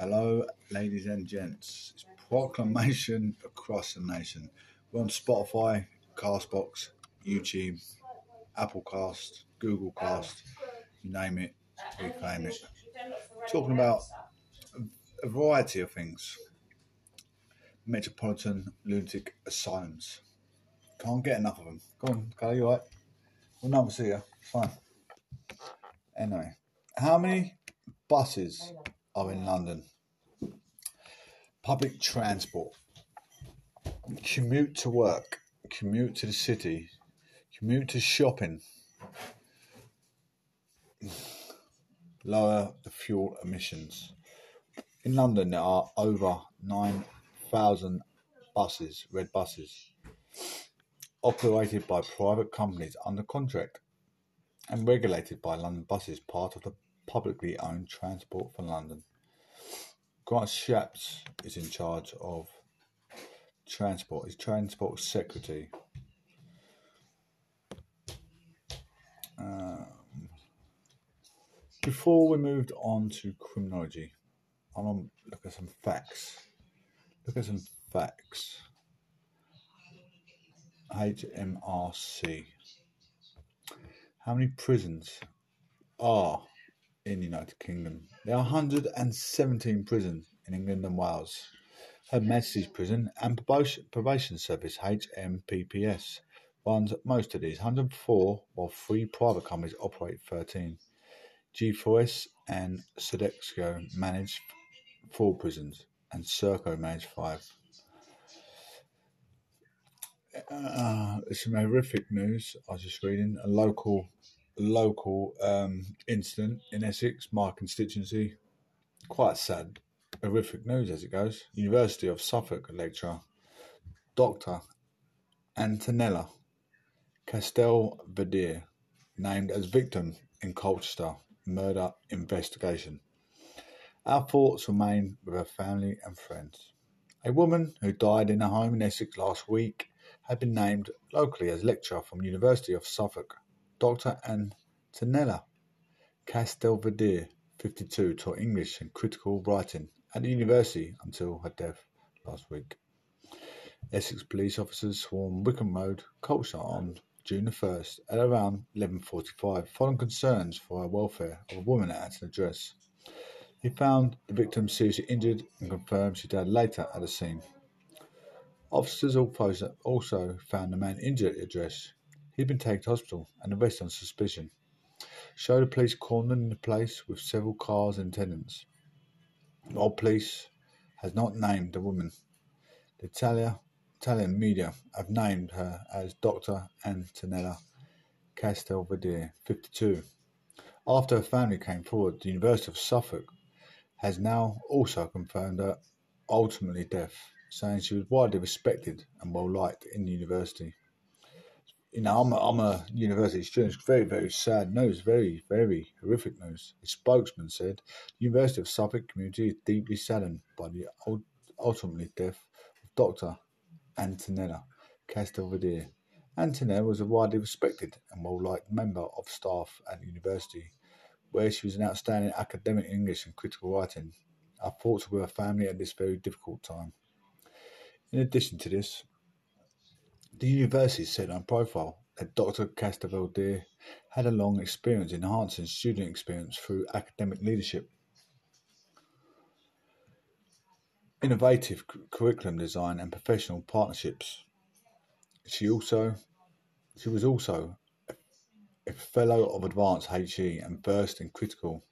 Hello, ladies and gents. It's proclamation across the nation. We're on Spotify, Castbox, YouTube, Apple Cast, Google Cast, you name it, we claim it. Talking about a variety of things. Metropolitan lunatic asylums. Can't get enough of them. Go on, Carl, you alright? We'll never see you. Fine. Anyway, how many buses are in London? Public transport. Commute to work. Commute to the city. Commute to shopping. Lower the fuel emissions. In London, there are over 9,000 buses, red buses, operated by private companies under contract and regulated by London Buses, part of the publicly owned Transport for London. Grant Shapps is in charge of transport, he's Transport Secretary. Um, before we moved on to criminology, I want to look at some facts. Look at some facts. HMRC. How many prisons are in the United Kingdom? There are 117 prisons in England and Wales. Her Majesty's Prison and Probation Service (HMPPS) runs most of these, 104, while three private companies operate 13. G4S and Sodexo manage four prisons, and Serco manage five. Uh, it's some horrific news. I was just reading a local local um, incident in Essex, my constituency. Quite sad, horrific news as it goes. University of Suffolk lecturer, Dr. Antonella Castelvedere, named as victim in Colchester murder investigation. Our thoughts remain with her family and friends. A woman who died in a home in Essex last week had been named locally as lecturer from University of Suffolk Dr. Antonella Castelvedere, 52, taught English and critical writing at the university until her death last week. Essex police officers swarmed Wickham Road, Colchester on June the 1st at around 11.45 following concerns for the welfare of a woman at an address. He found the victim seriously injured and confirmed she died later at the scene. Officers also found the man injured at the address He'd been taken to hospital and arrested on suspicion. Showed the police cornered in the place with several cars and attendants. While police has not named the woman, the Italia, Italian media have named her as Dr. Antonella Castelvedere, 52. After her family came forward, the University of Suffolk has now also confirmed her ultimately death, saying she was widely respected and well liked in the university you know, I'm a, I'm a university student. It's very, very sad news, very, very horrific news. A spokesman said the University of Suffolk community is deeply saddened by the ultimately death of Dr. Antonella Castelvedere. Antonella was a widely respected and well-liked member of staff at the university, where she was an outstanding academic in English and critical writing. Our thoughts with her family at this very difficult time. In addition to this, the university said on profile that Dr. Castelvedere had a long experience enhancing student experience through academic leadership, innovative curriculum design, and professional partnerships. She also she was also a fellow of advanced HE and versed in critical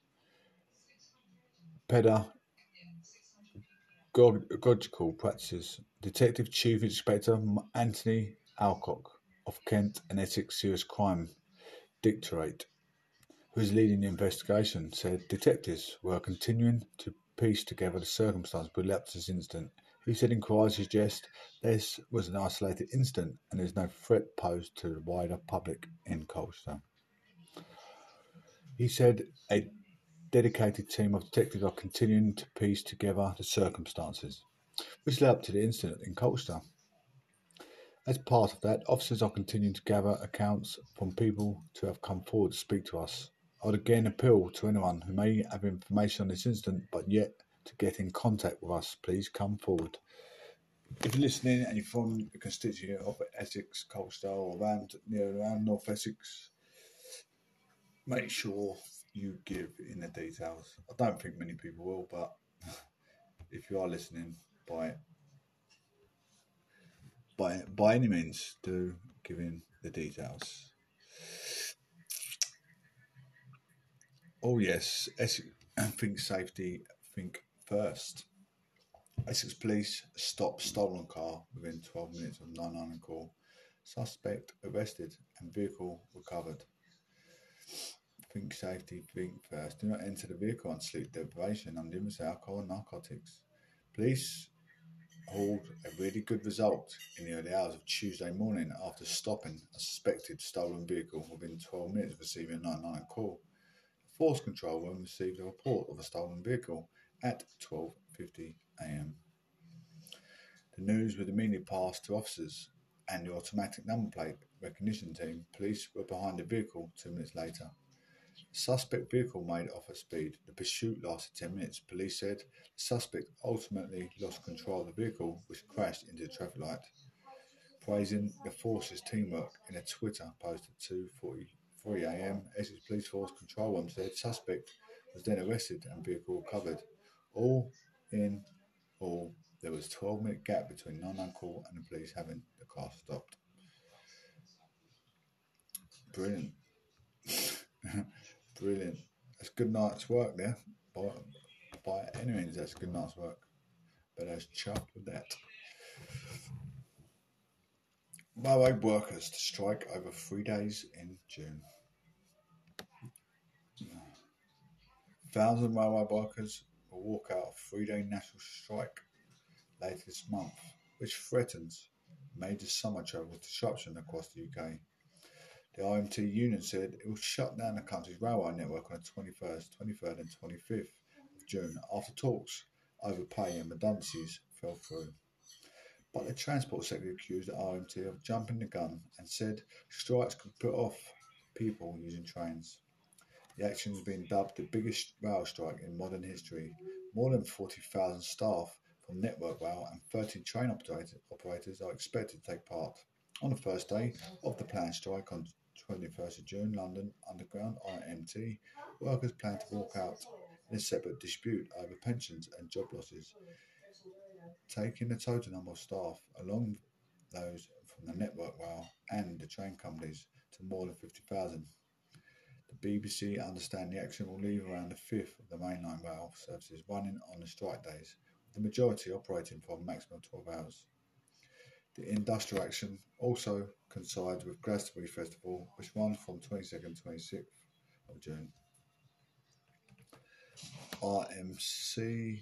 pedagogical practices Detective Chief Inspector Anthony Alcock of Kent and Essex Serious Crime Directorate, who is leading the investigation, said detectives were continuing to piece together the circumstances that led to this incident. He said inquiries suggest this was an isolated incident and there is no threat posed to the wider public in Colchester. He said a dedicated team of detectives are continuing to piece together the circumstances which led up to the incident in Colchester. As part of that, officers are continuing to gather accounts from people to have come forward to speak to us. I would again appeal to anyone who may have information on this incident but yet to get in contact with us, please come forward. If you're listening and you're from a constituent of Essex, Colchester, or around, around North Essex, make sure you give in the details. I don't think many people will, but if you are listening, by by by any means, do give in the details. Oh yes, Essex, think safety, think first. Essex Police stop stolen car within 12 minutes of 999 call. Suspect arrested and vehicle recovered. Think safety, think first. Do not enter the vehicle on sleep deprivation, under influence alcohol and narcotics. Police hauled a really good result in the early hours of Tuesday morning after stopping a suspected stolen vehicle within 12 minutes of receiving a 999 call. The force control room received a report of a stolen vehicle at 12.50 am. The news was immediately passed to officers and the automatic number plate recognition team. Police were behind the vehicle two minutes later. Suspect vehicle made off at speed. The pursuit lasted 10 minutes. Police said the suspect ultimately lost control of the vehicle, which crashed into the traffic light. Praising the force's teamwork in a Twitter post at 2.43 am, Essex Police Force Control Room said suspect was then arrested and vehicle recovered. All in all, there was a 12 minute gap between non call and the police having the car stopped. Brilliant. Brilliant. That's good night's work there. By, by any means, that's good night's work. But I was chuffed with that. Railway workers to strike over three days in June. Thousand railway workers will walk out a three-day national strike later this month, which threatens major summer travel disruption across the UK. The RMT union said it will shut down the country's railway network on the 21st, 23rd, and 25th of June after talks over pay and redundancies fell through. But the Transport Secretary accused the RMT of jumping the gun and said strikes could put off people using trains. The action has been dubbed the biggest rail strike in modern history. More than 40,000 staff from Network Rail and 13 train operators are expected to take part. On the first day of the planned strike on 21st of June, London Underground (RMT) workers plan to walk out in a separate dispute over pensions and job losses, taking the total number of staff, along those from the Network Rail and the train companies, to more than 50,000. The BBC understand the action will leave around a fifth of the mainline rail services running on the strike days, the majority operating for a maximum of 12 hours. The industrial action also coincides with Glastonbury Festival, which runs from 22nd to 26th of June. RMT,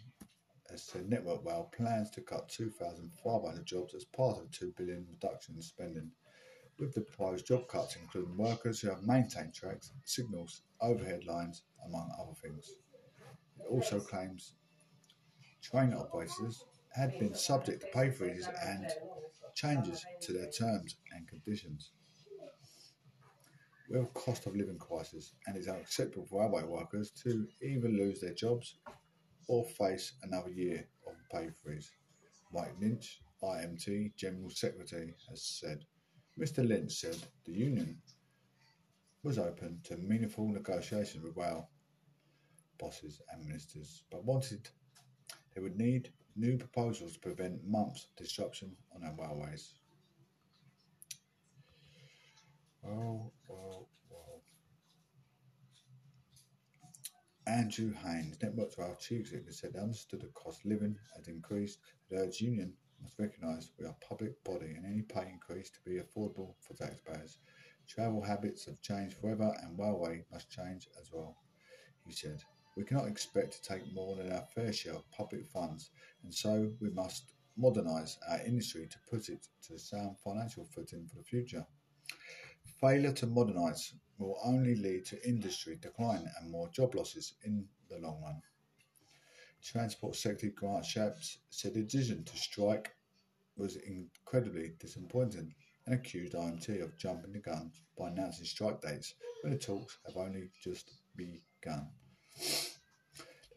as said, Network Rail plans to cut 2,500 jobs as part of a 2 billion reduction in spending, with the proposed job cuts including workers who have maintained tracks, signals, overhead lines, among other things. It also claims train operators had been subject to pay freezes and changes to their terms and conditions. We have a cost of living crisis, and it's unacceptable for railway workers to either lose their jobs or face another year of pay freeze. Mike Lynch, RMT General Secretary, has said. Mr. Lynch said the union was open to meaningful negotiations with rail bosses and ministers, but wanted they would need new proposals to prevent months of disruption on our railways. Andrew Haines, Network Rail Chief Executive, said they understood the cost of living had increased. The union must recognise we are a public body and any pay increase to be affordable for taxpayers. Travel habits have changed forever and railway must change as well, he said. We cannot expect to take more than our fair share of public funds, and so we must modernise our industry to put it to a sound financial footing for the future. Failure to modernise will only lead to industry decline and more job losses in the long run. Transport Secretary Grant Shapps said the decision to strike was incredibly disappointing and accused RMT of jumping the gun by announcing strike dates when the talks have only just begun.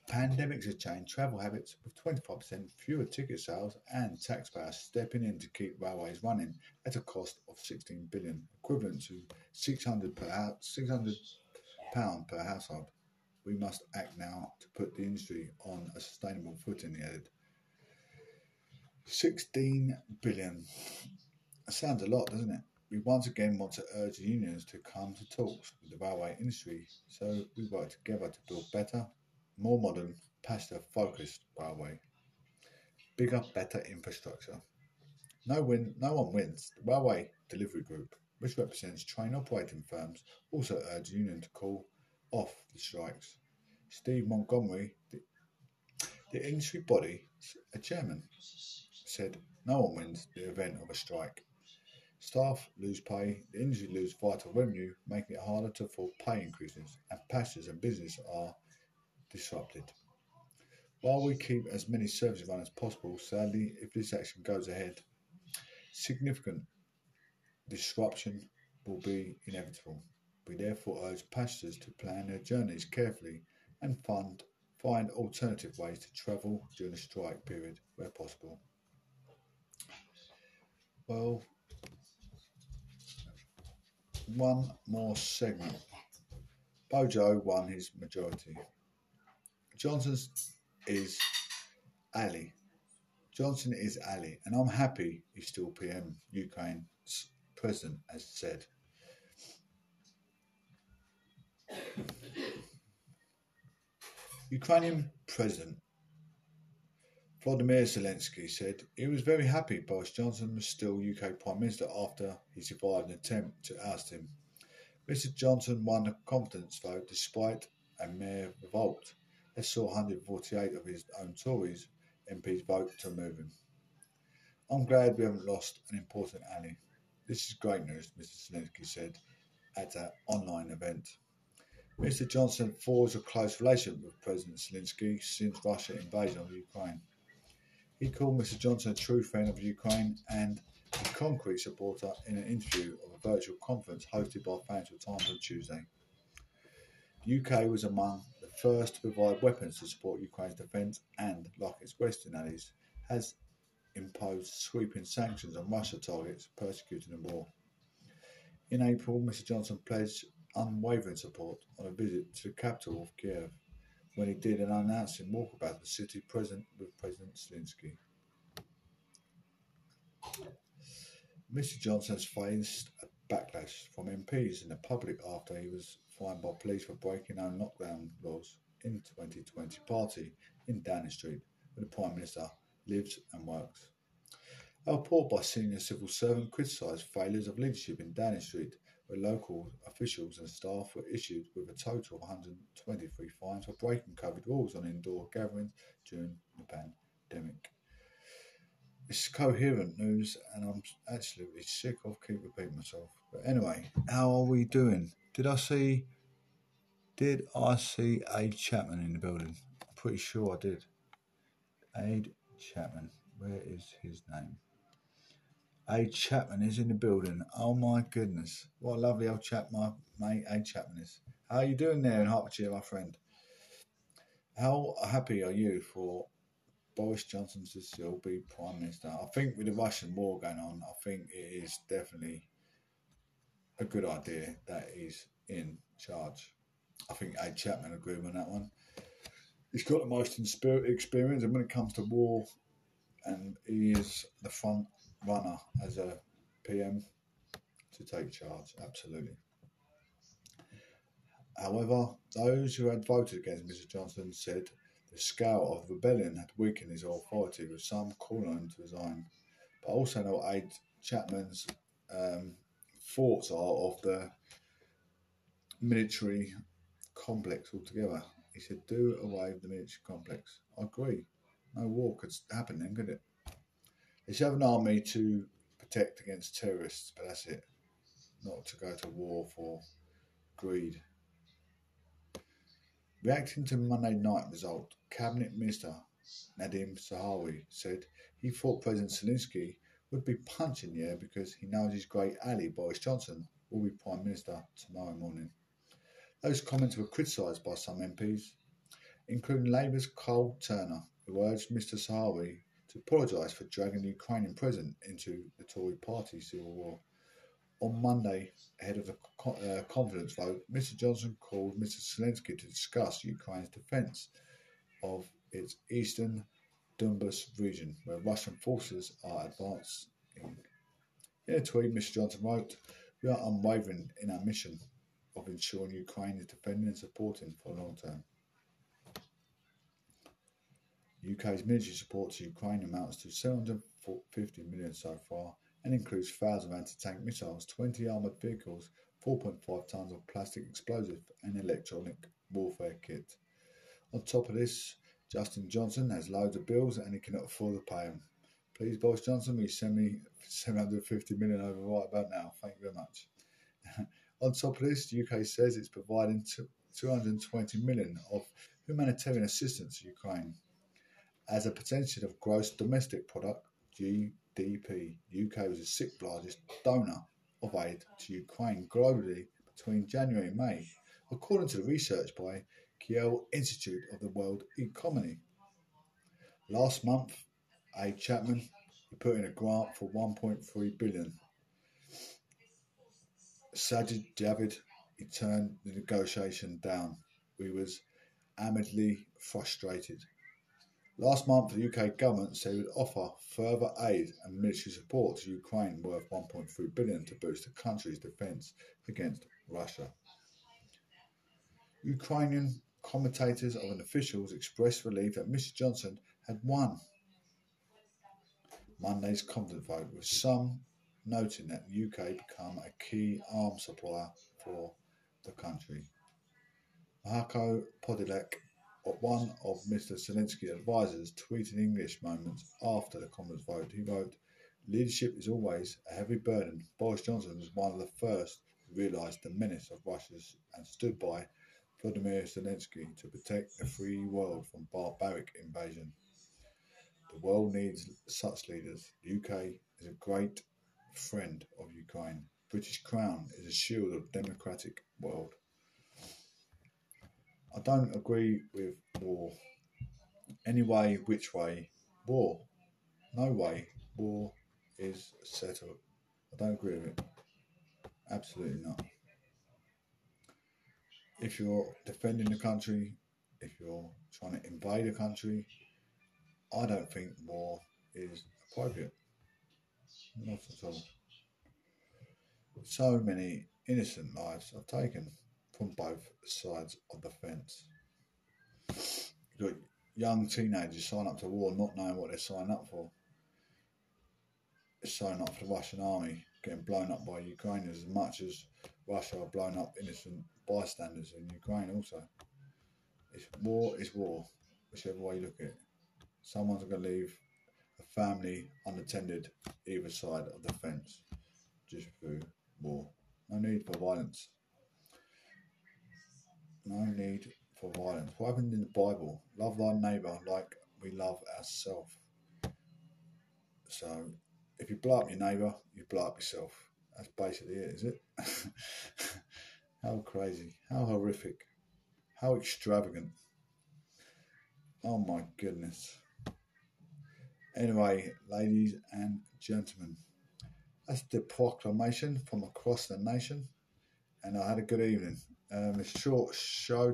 Pandemics have changed travel habits with 25% fewer ticket sales and taxpayers stepping in to keep railways running at a cost of 16 billion, equivalent to 600 per house, 600 pound per household. We must act now to put the industry on a sustainable footing, he added. 16 billion. That sounds a lot, doesn't it? We once again want to urge the unions to come to talks with the railway industry so we work together to build better, more modern, passenger focused railway. Bigger, better infrastructure. No, win, no one wins. The Railway Delivery Group, which represents train operating firms, also urged the union to call off the strikes. Steve Montgomery, the, the industry body, a chairman, said no one wins the event of a strike. Staff lose pay, the industry lose vital revenue, making it harder to afford pay increases, and passengers and business are disrupted. While we keep as many services running as possible, sadly, if this action goes ahead, significant disruption will be inevitable. We therefore urge passengers to plan their journeys carefully and fund, find alternative ways to travel during the strike period where possible. Well, one more segment. Bojo won his majority. Johnson's is Ali. Johnson is Ali, and I'm happy he's still PM. Ukraine's president has said. Ukrainian President Volodymyr Zelensky said he was very happy Boris Johnson was still UK Prime Minister after he survived an attempt to oust him. Mr Johnson won a confidence vote despite a mere revolt that saw 148 of his own Tories MPs vote to move him. I'm glad we haven't lost an important ally. This is great news, Mr Zelensky said at an online event. Mr Johnson forged a close relationship with President Zelensky since Russia's invasion of Ukraine. He called Mr Johnson a true friend of Ukraine and a concrete supporter in an interview of a virtual conference hosted by Financial Times on Tuesday. The UK was among the first to provide weapons to support Ukraine's defence and, like its Western allies, has imposed sweeping sanctions on Russia targets persecuting the war. In April, Mr Johnson pledged unwavering support on a visit to the capital of Kiev when he did an unannounced walkabout the city present with President Zelensky. Mr Johnson has faced a backlash from MPs in the public after he was fined by police for breaking down lockdown laws in 2020 party in Downing Street, where the Prime Minister lives and works. A report by senior civil servant criticised failures of leadership in Downing Street where local officials and staff were issued with a total of 123 fines for breaking COVID rules on indoor gatherings during the pandemic. It's coherent news, and I'm absolutely sick of keep repeating myself. But anyway, how are we doing? Did I see? Did I see Aid Chapman in the building? I'm pretty sure I did. Aid Chapman. Where is his name? A Chapman is in the building. Oh my goodness. What a lovely old chap my mate A Chapman is. How are you doing there in Hertfordshire, my friend? How happy are you for Boris Johnson to still be Prime Minister? I think with the Russian war going on, I think it is definitely a good idea that he's in charge. I think A Chapman agreed on that one. He's got the most experience, and when it comes to war, and he is the front runner as a PM to take charge, absolutely. However, those who had voted against Mr Johnson said the scale of rebellion had weakened his authority, with some calling him to resign. But also know what Aid Chapman's um, thoughts are of the military complex altogether. He said, do away with the military complex. I agree. No war could happen then, could it? They have an army to protect against terrorists, but that's it. Not to go to war for greed. Reacting to Monday night result, Cabinet Minister Nadhim Zahawi said he thought President Zelensky would be punching the air because he knows his great ally Boris Johnson will be Prime Minister tomorrow morning. Those comments were criticised by some MPs. including Labour's Karl Turner, who urged Mr Zahawi to apologise for dragging the Ukrainian president into the Tory party civil war. On Monday, ahead of the uh, confidence vote, Mr Johnson called Mr Zelensky to discuss Ukraine's defence of its eastern Donbas region, where Russian forces are advancing. In a tweet, Mr Johnson wrote, We are unwavering in our mission of ensuring Ukraine is defending and supporting for the long term. UK's military support to Ukraine amounts to 750 million so far and includes thousands of anti-tank missiles, 20 armoured vehicles, 4.5 tonnes of plastic explosive and electronic warfare kit. On top of this, Justin Johnson has loads of bills and he cannot afford to pay them. Please, Boris Johnson, will you send me 750 million over right about now? Thank you very much. On top of this, the UK says it's providing 220 million of humanitarian assistance to Ukraine. As a percentage of gross domestic product, GDP, UK was the sixth largest donor of aid to Ukraine globally between January and May, according to the research by Kiel Institute of the World Economy. Last month, A. Chapman put in a grant for 1.3 billion. Sajid Javid he turned the negotiation down. We was amidly frustrated. Last month, the UK government said it would offer further aid and military support to Ukraine worth 1.3 billion to boost the country's defence against Russia. Ukrainian commentators and officials expressed relief that Mr Johnson had won Monday's confidence vote, with some noting that the UK become a key arms supplier for the country. Marko One of Mr Zelensky's advisers, tweeted English moments after the Commons vote. He wrote, Leadership is always a heavy burden. Boris Johnson was one of the first to realise the menace of Russia and stood by Vladimir Zelensky to protect the free world from barbaric invasion. The world needs such leaders. The UK is a great friend of Ukraine. British Crown is a shield of democratic world. I don't agree with war. Any way, which way, war. No way, war is settled. I don't agree with it. Absolutely not if you're defending the country, if you're trying to invade a country, I don't think war is appropriate. Not at all. So many innocent lives are taken from both sides of the fence. You've got young teenagers sign up to war not knowing what they're signing up for. Signing up for the Russian army, getting blown up by Ukrainians as much as Russia are blowing up innocent bystanders in Ukraine also. It's war is war, whichever way you look at it. Someone's going to leave a family unattended either side of the fence just through war. No need for violence. No need for violence. What happened in the Bible? Love thy neighbour like we love ourselves. So if you blow up your neighbour, you blow up yourself. That's basically it, is it? how crazy, how horrific, how extravagant. Oh my goodness. Anyway, ladies and gentlemen, that's the proclamation from across the nation, and I had a good evening. Um, a short show